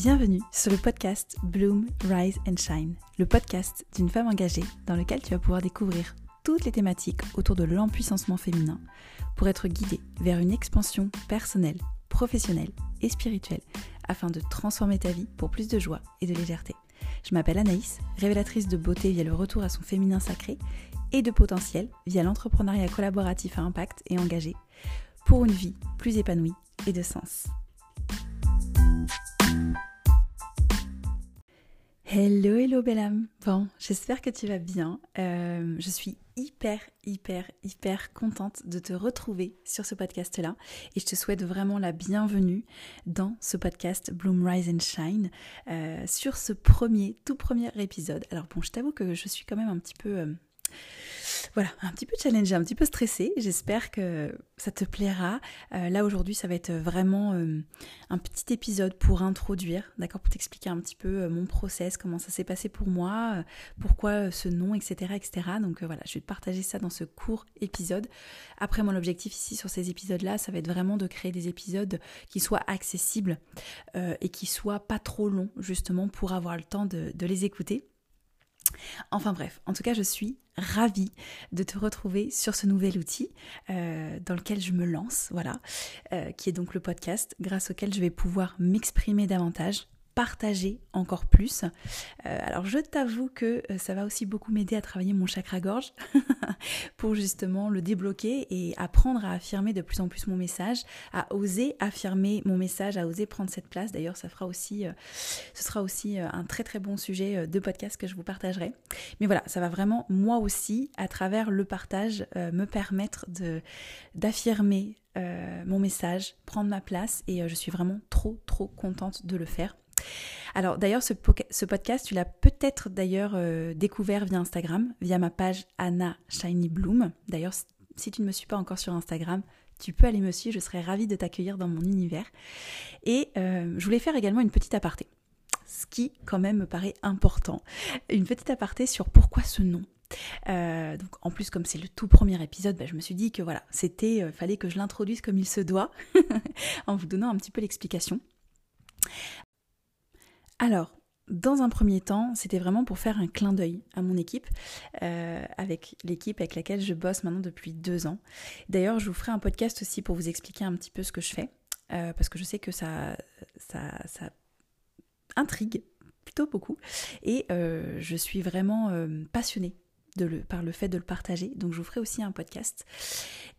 Bienvenue sur le podcast Bloom, Rise and Shine, le podcast d'une femme engagée dans lequel tu vas pouvoir découvrir toutes les thématiques autour de l'empuissancement féminin pour être guidée vers une expansion personnelle, professionnelle et spirituelle afin de transformer ta vie pour plus de joie et de légèreté. Je m'appelle Anaïs, révélatrice de beauté via le retour à son féminin sacré et de potentiel via l'entrepreneuriat collaboratif à impact et engagé pour une vie plus épanouie et de sens. Hello, hello belle âme. Bon, j'espère que tu vas bien. Euh, je suis hyper, hyper, hyper contente de te retrouver sur ce podcast-là et je te souhaite vraiment la bienvenue dans ce podcast Bloom, Rise and Shine euh, sur ce premier, tout premier épisode. Alors bon, je t'avoue que je suis quand même un petit peu... Euh, voilà, un petit peu challengé, un petit peu stressé. J'espère que ça te plaira. Euh, là aujourd'hui, ça va être vraiment euh, un petit épisode pour introduire, d'accord, pour t'expliquer un petit peu euh, mon process, comment ça s'est passé pour moi, pourquoi ce nom, etc., etc. Donc voilà, je vais te partager ça dans ce court épisode. Après, mon objectif ici sur ces épisodes-là, ça va être vraiment de créer des épisodes qui soient accessibles et qui soient pas trop longs, justement, pour avoir le temps de les écouter. Enfin bref, en tout cas je suis ravie de te retrouver sur ce nouvel outil euh, dans lequel je me lance, voilà, euh, qui est donc le podcast, grâce auquel je vais pouvoir m'exprimer davantage, partager encore plus. Euh, alors je t'avoue que euh, ça va aussi beaucoup m'aider à travailler mon chakra gorge pour justement le débloquer et apprendre à affirmer de plus en plus mon message, à oser affirmer mon message, à oser prendre cette place. D'ailleurs, ça fera aussi, euh, ce sera aussi un très très bon sujet de podcast que je vous partagerai. Mais voilà, ça va vraiment moi aussi, à travers le partage, me permettre d'affirmer mon message, prendre ma place et je suis vraiment trop trop contente de le faire. Alors d'ailleurs, ce, podcast, tu l'as peut-être d'ailleurs euh, découvert via Instagram, via ma page Anna Shiny Bloom. D'ailleurs, si tu ne me suis pas encore sur Instagram, tu peux aller me suivre, je serais ravie de t'accueillir dans mon univers. Et euh, je voulais faire également une petite aparté, ce qui quand même me paraît important. Une petite aparté sur pourquoi ce nom. Euh, donc en plus comme c'est le tout premier épisode, bah, je me suis dit que voilà, c'était, fallait que je l'introduise comme il se doit, en vous donnant un petit peu l'explication. Alors, dans un premier temps, c'était vraiment pour faire un clin d'œil à mon équipe, euh, avec l'équipe avec laquelle je bosse maintenant depuis deux ans. D'ailleurs, je vous ferai un podcast aussi pour vous expliquer un petit peu ce que je fais, euh, parce que je sais que ça, ça, ça intrigue plutôt beaucoup, et euh, je suis vraiment passionnée par le fait de le partager. Donc je vous ferai aussi un podcast.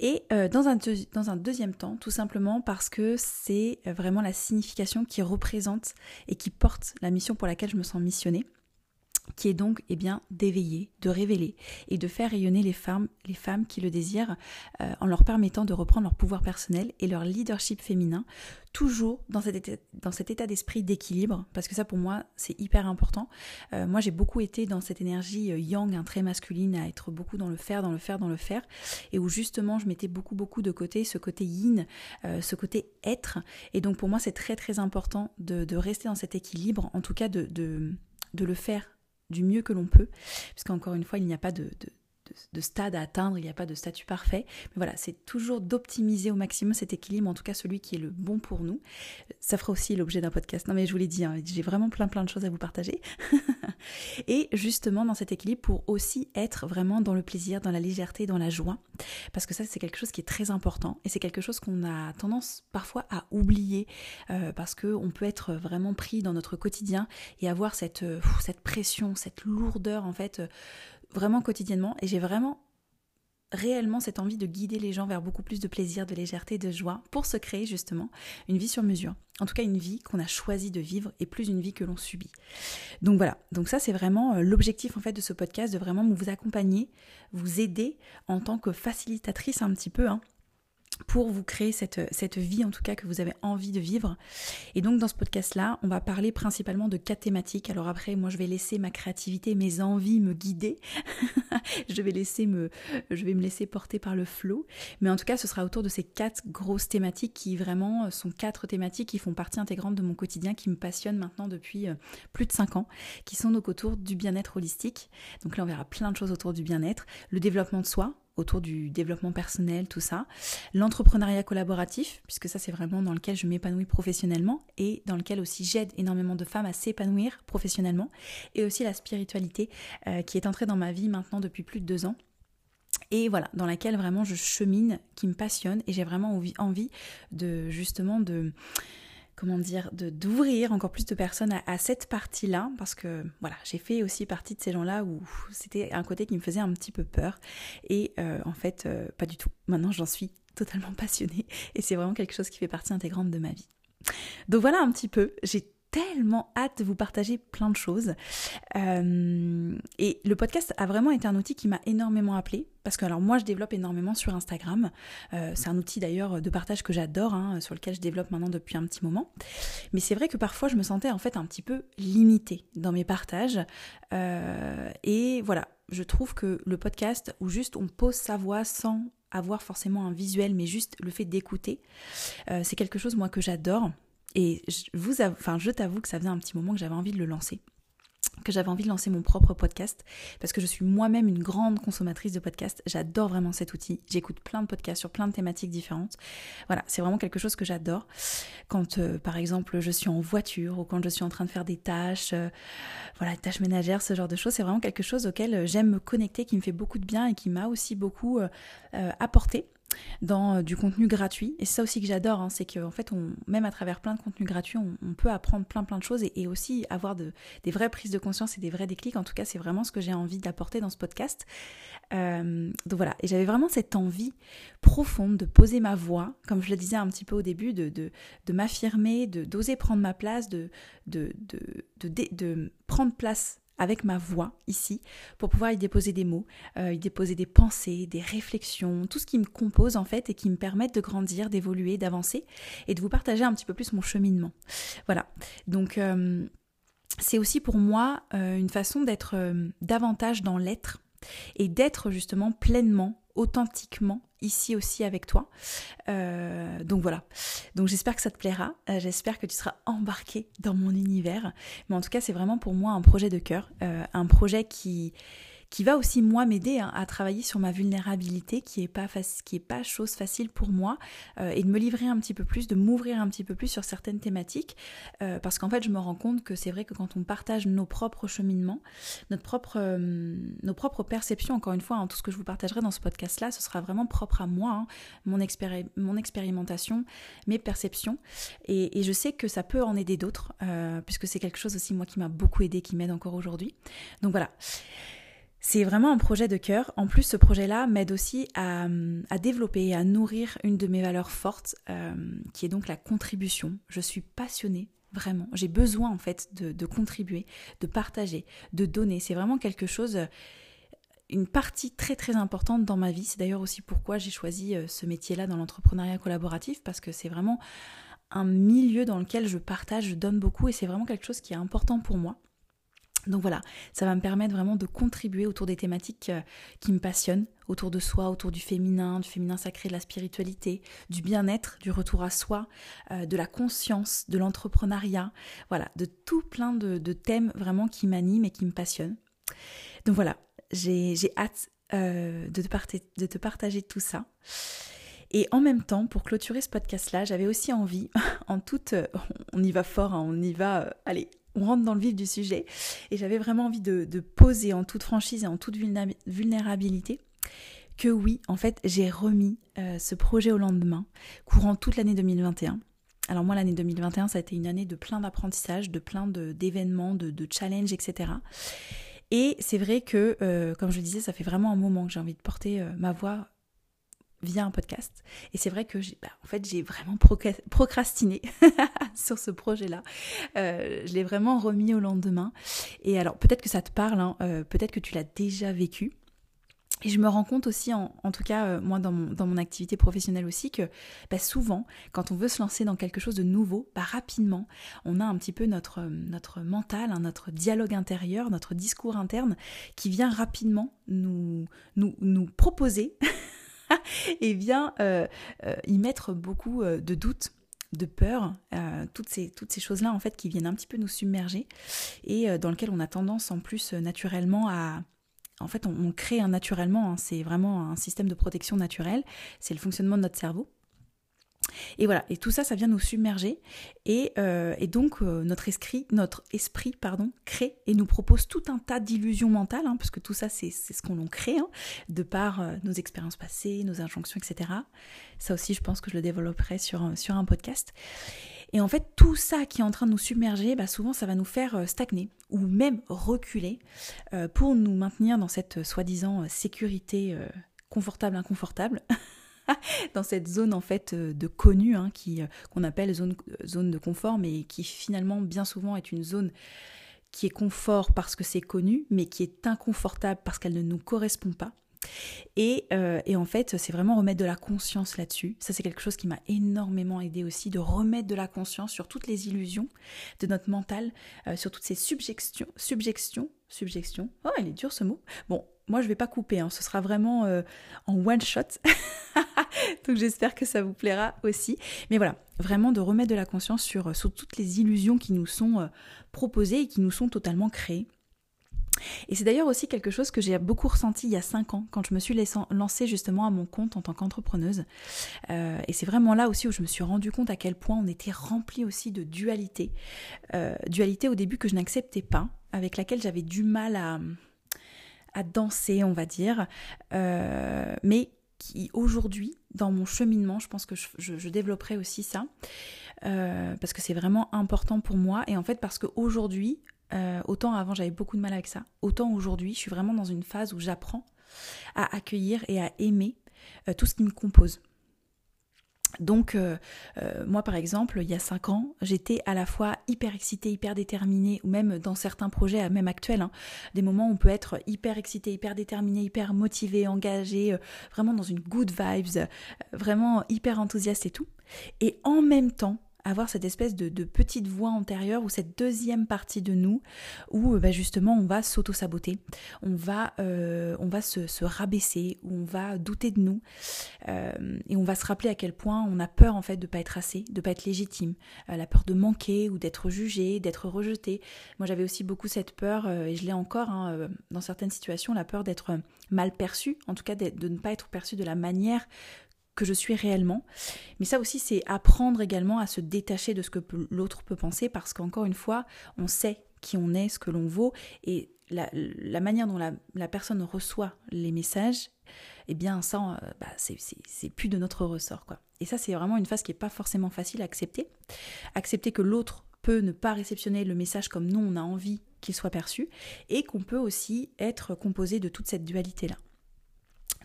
Et euh, dans, un dans un deuxième temps, tout simplement parce que c'est vraiment la signification qui représente et qui porte la mission pour laquelle je me sens missionnée qui est donc eh bien d'éveiller, de révéler et de faire rayonner les femmes, les femmes qui le désirent euh, en leur permettant de reprendre leur pouvoir personnel et leur leadership féminin, toujours dans cet état, dans cet état d'esprit d'équilibre, parce que ça pour moi c'est hyper important. Euh, moi j'ai beaucoup été dans cette énergie euh, yang, un très masculine, à être beaucoup dans le faire, dans le faire, dans le faire, et où justement je mettais beaucoup beaucoup de côté ce côté yin, ce côté être, et donc pour moi c'est très très important de, rester dans cet équilibre, en tout cas de, de le faire du mieux que l'on peut, puisqu'encore une fois, il n'y a pas de, de, stade à atteindre, il n'y a pas de statut parfait. Mais voilà, c'est toujours d'optimiser au maximum cet équilibre, en tout cas celui qui est le bon pour nous. Ça fera aussi l'objet d'un podcast. Non mais je vous l'ai dit, hein, j'ai vraiment plein plein de choses à vous partager. et justement dans cet équilibre pour aussi être vraiment dans le plaisir, dans la légèreté, dans la joie. Parce que ça c'est quelque chose qui est très important et c'est quelque chose qu'on a tendance parfois à oublier euh, parce qu'on peut être vraiment pris dans notre quotidien et avoir cette, euh, cette pression, cette lourdeur en fait vraiment quotidiennement et j'ai vraiment réellement cette envie de guider les gens vers beaucoup plus de plaisir, de légèreté, de joie pour se créer justement une vie sur mesure. En tout cas une vie qu'on a choisi de vivre et plus une vie que l'on subit. Donc voilà, donc ça c'est vraiment euh, l'objectif en fait de ce podcast, de vraiment vous accompagner, vous aider en tant que facilitatrice un petit peu, hein, pour vous créer cette, cette, vie en tout cas que vous avez envie de vivre. Et donc dans ce podcast-là, on va parler principalement de quatre thématiques. Alors après, moi je vais laisser ma créativité, mes envies me guider. je vais laisser me, je vais me laisser porter par le flot. Mais en tout cas, ce sera autour de ces quatre grosses thématiques qui vraiment sont quatre thématiques qui font partie intégrante de mon quotidien, qui me passionnent maintenant depuis euh, plus de cinq ans, qui sont donc autour du bien-être holistique. Donc là, on verra plein de choses autour du bien-être, le développement de soi, autour du développement personnel, tout ça. L'entrepreneuriat collaboratif, puisque ça c'est vraiment dans lequel je m'épanouis professionnellement et dans lequel aussi j'aide énormément de femmes à s'épanouir professionnellement. Et aussi la spiritualité euh, qui est entrée dans ma vie maintenant depuis plus de deux ans et voilà, dans laquelle vraiment je chemine, qui me passionne et j'ai vraiment envie, envie de justement de comment dire, de d'ouvrir encore plus de personnes à, cette partie-là, parce que voilà, j'ai fait aussi partie de ces gens-là où c'était un côté qui me faisait un petit peu peur, et euh, en fait, euh, pas du tout. Maintenant, j'en suis totalement passionnée, et c'est vraiment quelque chose qui fait partie intégrante de ma vie. Donc voilà un petit peu, j'ai tellement hâte de vous partager plein de choses. Euh, et le podcast a vraiment été un outil qui m'a énormément appelé parce que alors moi je développe énormément sur Instagram. Euh, c'est un outil d'ailleurs de partage que j'adore, hein, sur lequel je développe maintenant depuis un petit moment. Mais c'est vrai que parfois je me sentais en fait un petit peu limitée dans mes partages. Euh, et voilà, je trouve que le podcast où juste on pose sa voix sans avoir forcément un visuel, mais juste le fait d'écouter, c'est quelque chose moi que j'adore. Et je, vous enfin, je t'avoue que ça faisait un petit moment que j'avais envie de le lancer que j'avais envie de lancer mon propre podcast parce que je suis moi-même une grande consommatrice de podcasts. J'adore vraiment cet outil. J'écoute plein de podcasts sur plein de thématiques différentes. Voilà, c'est vraiment quelque chose que j'adore. Quand euh, par exemple je suis en voiture ou quand je suis en train de faire des tâches, euh, tâches ménagères, ce genre de choses, c'est vraiment quelque chose auquel euh, j'aime me connecter, qui me fait beaucoup de bien et qui m'a aussi beaucoup apporté dans euh, du contenu gratuit. Et c'est ça aussi que j'adore, hein, c'est qu'en fait, on, même à travers plein de contenus gratuits, on, peut apprendre plein plein de choses et, aussi avoir de, des vraies prises de conscience et des vrais déclics. En tout cas, c'est vraiment ce que j'ai envie d'apporter dans ce podcast. Euh, donc voilà, et j'avais vraiment cette envie profonde de poser ma voix, comme je le disais un petit peu au début, de, de, de m'affirmer, d'oser prendre ma place, de, de, de, de prendre place avec ma voix ici pour pouvoir y déposer des mots, euh, y déposer des pensées, des réflexions, tout ce qui me compose en fait et qui me permettent de grandir, d'évoluer, d'avancer et de vous partager un petit peu plus mon cheminement. Voilà. Donc euh, c'est aussi pour moi euh, une façon d'être davantage dans l'être et d'être justement pleinement authentiquement ici aussi avec toi. Euh, donc voilà. Donc j'espère que ça te plaira. Euh, j'espère que tu seras embarqué dans mon univers. Mais en tout cas, c'est vraiment pour moi un projet de cœur, euh, un projet qui qui va aussi moi m'aider hein, à travailler sur ma vulnérabilité qui est pas qui est pas chose facile pour moi euh, et de me livrer un petit peu plus, de m'ouvrir un petit peu plus sur certaines thématiques euh, parce qu'en fait je me rends compte que c'est vrai que quand on partage nos propres cheminements, notre propre euh, nos propres perceptions encore une fois hein, tout ce que je vous partagerai dans ce podcast là, ce sera vraiment propre à moi, hein, mon mon expérimentation, mes perceptions et, je sais que ça peut en aider d'autres puisque c'est quelque chose aussi moi qui m'a beaucoup aidé, qui m'aide encore aujourd'hui. Donc voilà. C'est vraiment un projet de cœur. En plus, ce projet-là m'aide aussi à, développer et à nourrir une de mes valeurs fortes, euh, qui est donc la contribution. Je suis passionnée, vraiment. J'ai besoin en fait de, contribuer, de partager, de donner. C'est vraiment quelque chose, une partie très très importante dans ma vie. C'est d'ailleurs aussi pourquoi j'ai choisi euh, ce métier-là dans l'entrepreneuriat collaboratif, parce que c'est vraiment un milieu dans lequel je partage, je donne beaucoup et c'est vraiment quelque chose qui est important pour moi. Donc voilà, ça va me permettre vraiment de contribuer autour des thématiques euh, qui me passionnent, autour de soi, autour du féminin, du féminin sacré, de la spiritualité, du bien-être, du retour à soi, euh, de la conscience, de l'entrepreneuriat, voilà, de tout plein de, thèmes vraiment qui m'animent et qui me passionnent. Donc voilà, j'ai hâte euh, de, te de te partager tout ça. Et en même temps, pour clôturer ce podcast-là, j'avais aussi envie, en toute, on y va fort, hein, on y va, allez, on rentre dans le vif du sujet. Et j'avais vraiment envie de, poser en toute franchise et en toute vulnérabilité que oui, en fait, j'ai remis euh, ce projet au lendemain, courant toute l'année 2021. Alors moi, l'année 2021, ça a été une année de plein d'apprentissage, de plein d'événements, de, de, challenges, etc. Et c'est vrai que, euh, comme je le disais, ça fait vraiment un moment que j'ai envie de porter euh, ma voix via un podcast. Et c'est vrai que j'ai, bah, en fait, vraiment procrastiné sur ce projet-là. Euh, je l'ai vraiment remis au lendemain. Et alors, peut-être que ça te parle, hein, euh, peut-être que tu l'as déjà vécu. Et je me rends compte aussi, en, tout cas euh, moi dans mon, dans mon, activité professionnelle aussi, que bah, souvent, quand on veut se lancer dans quelque chose de nouveau, bah, rapidement, on a un petit peu notre, notre mental, hein, notre dialogue intérieur, notre discours interne qui vient rapidement nous, nous, nous proposer et vient euh, euh, y mettre beaucoup euh, de doutes de peur, toutes ces, toutes ces choses-là en fait qui viennent un petit peu nous submerger et dans lequel on a tendance en plus naturellement à, en fait, on, crée naturellement, hein, c'est vraiment un système de protection naturel, c'est le fonctionnement de notre cerveau. Et voilà, et tout ça, ça vient nous submerger. Et, euh, donc, euh, notre esprit, notre esprit pardon, crée et nous propose tout un tas d'illusions mentales, hein, parce que tout ça, c'est ce qu'on crée, hein, de par euh, nos expériences passées, nos injonctions, etc. Ça aussi, je pense que je le développerai sur, sur un podcast. Et en fait, tout ça qui est en train de nous submerger, bah souvent, ça va nous faire stagner ou même reculer pour nous maintenir dans cette soi-disant sécurité confortable, inconfortable. dans cette zone en fait euh, de connu hein, euh, qu'on appelle zone, euh, zone de confort, mais qui finalement bien souvent est une zone qui est confort parce que c'est connu, mais qui est inconfortable parce qu'elle ne nous correspond pas. Et, et, en fait, c'est vraiment remettre de la conscience là-dessus. Ça, c'est quelque chose qui m'a énormément aidé aussi, de remettre de la conscience sur toutes les illusions de notre mental, sur toutes ces subjections, subjections, subjections. Oh, il est dur ce mot. Bon, moi, je vais pas couper, hein. ce sera vraiment euh, en one shot. Donc j'espère que ça vous plaira aussi. Mais voilà, vraiment de remettre de la conscience sur, euh, toutes les illusions qui nous sont euh, proposées et qui nous sont totalement créées. Et c'est d'ailleurs aussi quelque chose que j'ai beaucoup ressenti il y a 5 ans, quand je me suis lancée justement à mon compte en tant qu'entrepreneuse. et c'est vraiment là aussi où je me suis rendu compte à quel point on était rempli aussi de dualité. dualité au début que je n'acceptais pas, avec laquelle j'avais du mal à, à danser, on va dire, euh, mais qui aujourd'hui, dans mon cheminement, je pense que je, développerai aussi ça, euh, parce que c'est vraiment important pour moi, et en fait parce qu'aujourd'hui, euh, autant avant j'avais beaucoup de mal avec ça, autant aujourd'hui je suis vraiment dans une phase où j'apprends à accueillir et à aimer tout ce qui me compose. Donc euh, euh, moi par exemple, il y a cinq ans, j'étais à la fois hyper excitée, hyper déterminée, ou même dans certains projets, même actuels, hein, des moments où on peut être hyper excité, hyper déterminé, hyper motivé, engagé, euh, vraiment dans une good vibes, vraiment hyper enthousiaste et tout. Et en même temps, avoir cette espèce de, petite voix antérieure ou cette deuxième partie de nous où euh, bah, justement on va s'auto-saboter, on va, euh, on va se, rabaisser, on va douter de nous euh, et on va se rappeler à quel point on a peur en fait de pas être assez, de pas être légitime, la peur de manquer ou d'être jugé, d'être rejeté. Moi j'avais aussi beaucoup cette peur et je l'ai encore hein, dans certaines situations, la peur d'être mal perçu, en tout cas de ne pas être perçu de la manière que je suis réellement. Mais ça aussi, c'est apprendre également à se détacher de ce que l'autre peut penser parce qu'encore une fois, on sait qui on est, ce que l'on vaut et la, manière dont la, personne reçoit les messages, eh bien ça, euh, bah, c'est plus de notre ressort. quoi. Et ça, c'est vraiment une phase qui n'est pas forcément facile à accepter. Accepter que l'autre peut ne pas réceptionner le message comme nous, on a envie qu'il soit perçu, et qu'on peut aussi être composé de toute cette dualité-là.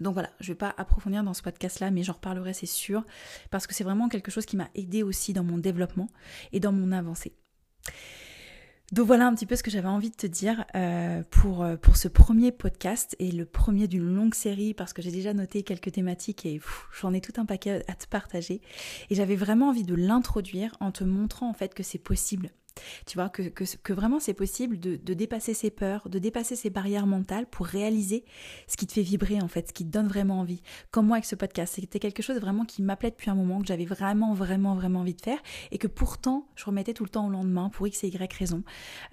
Donc voilà, je ne vais pas approfondir dans ce podcast-là, mais j'en reparlerai, c'est sûr, parce que c'est vraiment quelque chose qui m'a aidé aussi dans mon développement et dans mon avancée. Donc voilà un petit peu ce que j'avais envie de te dire euh, euh, pour ce premier podcast et le premier d'une longue série parce que j'ai déjà noté quelques thématiques et j'en ai tout un paquet à te partager. Et j'avais vraiment envie de l'introduire en te montrant en fait que c'est possible tu vois, que, que, vraiment c'est possible de, dépasser ses peurs, de dépasser ses barrières mentales pour réaliser ce qui te fait vibrer en fait, ce qui te donne vraiment envie. Comme moi avec ce podcast, c'était quelque chose vraiment qui m'appelait depuis un moment, que j'avais vraiment, vraiment, vraiment envie de faire et que pourtant je remettais tout le temps au lendemain pour X et Y raison.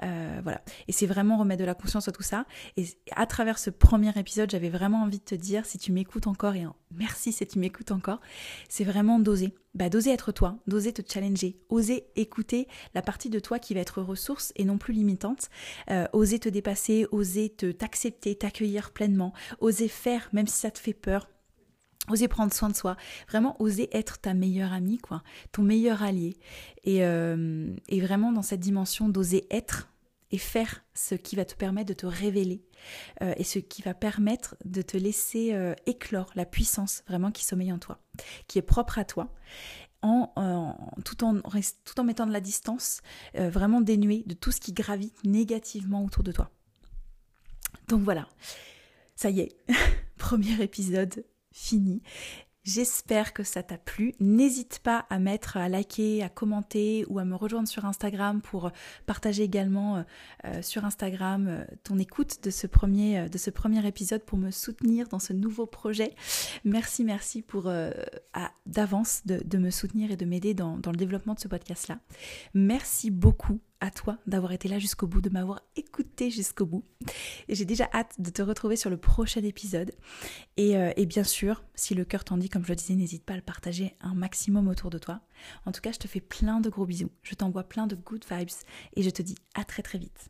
Euh, voilà. Et c'est vraiment remettre de la conscience à tout ça. Et à travers ce premier épisode, j'avais vraiment envie de te dire, si tu m'écoutes encore, et merci si tu m'écoutes encore, c'est vraiment d'oser. Bah, d'oser être toi, d'oser te challenger, oser écouter la partie de toi qui va être ressource et non plus limitante, euh, oser te dépasser, oser te t'accepter, t'accueillir pleinement, oser faire même si ça te fait peur, oser prendre soin de soi, vraiment oser être ta meilleure amie, quoi, ton meilleur allié, et, euh, et vraiment dans cette dimension d'oser être et faire ce qui va te permettre de te révéler euh, et ce qui va permettre de te laisser euh, éclore la puissance vraiment qui sommeille en toi, qui est propre à toi, en, tout, en tout en mettant de la distance, euh, vraiment dénué de tout ce qui gravite négativement autour de toi. Donc voilà, ça y est, premier épisode fini. J'espère que ça t'a plu. N'hésite pas à mettre, à liker, à commenter ou à me rejoindre sur Instagram pour partager également euh, euh, sur Instagram euh, ton écoute de ce premier, de ce premier épisode pour me soutenir dans ce nouveau projet. Merci, merci pour d'avance de, me soutenir et de m'aider dans, dans le développement de ce podcast-là. Merci beaucoup à toi d'avoir été là jusqu'au bout, de m'avoir écouté jusqu'au bout. J'ai déjà hâte de te retrouver sur le prochain épisode. Et, euh, et bien sûr, si le cœur t'en dit, comme je le disais, n'hésite pas à le partager un maximum autour de toi. En tout cas, je te fais plein de gros bisous. Je t'envoie plein de good vibes et je te dis à très très vite.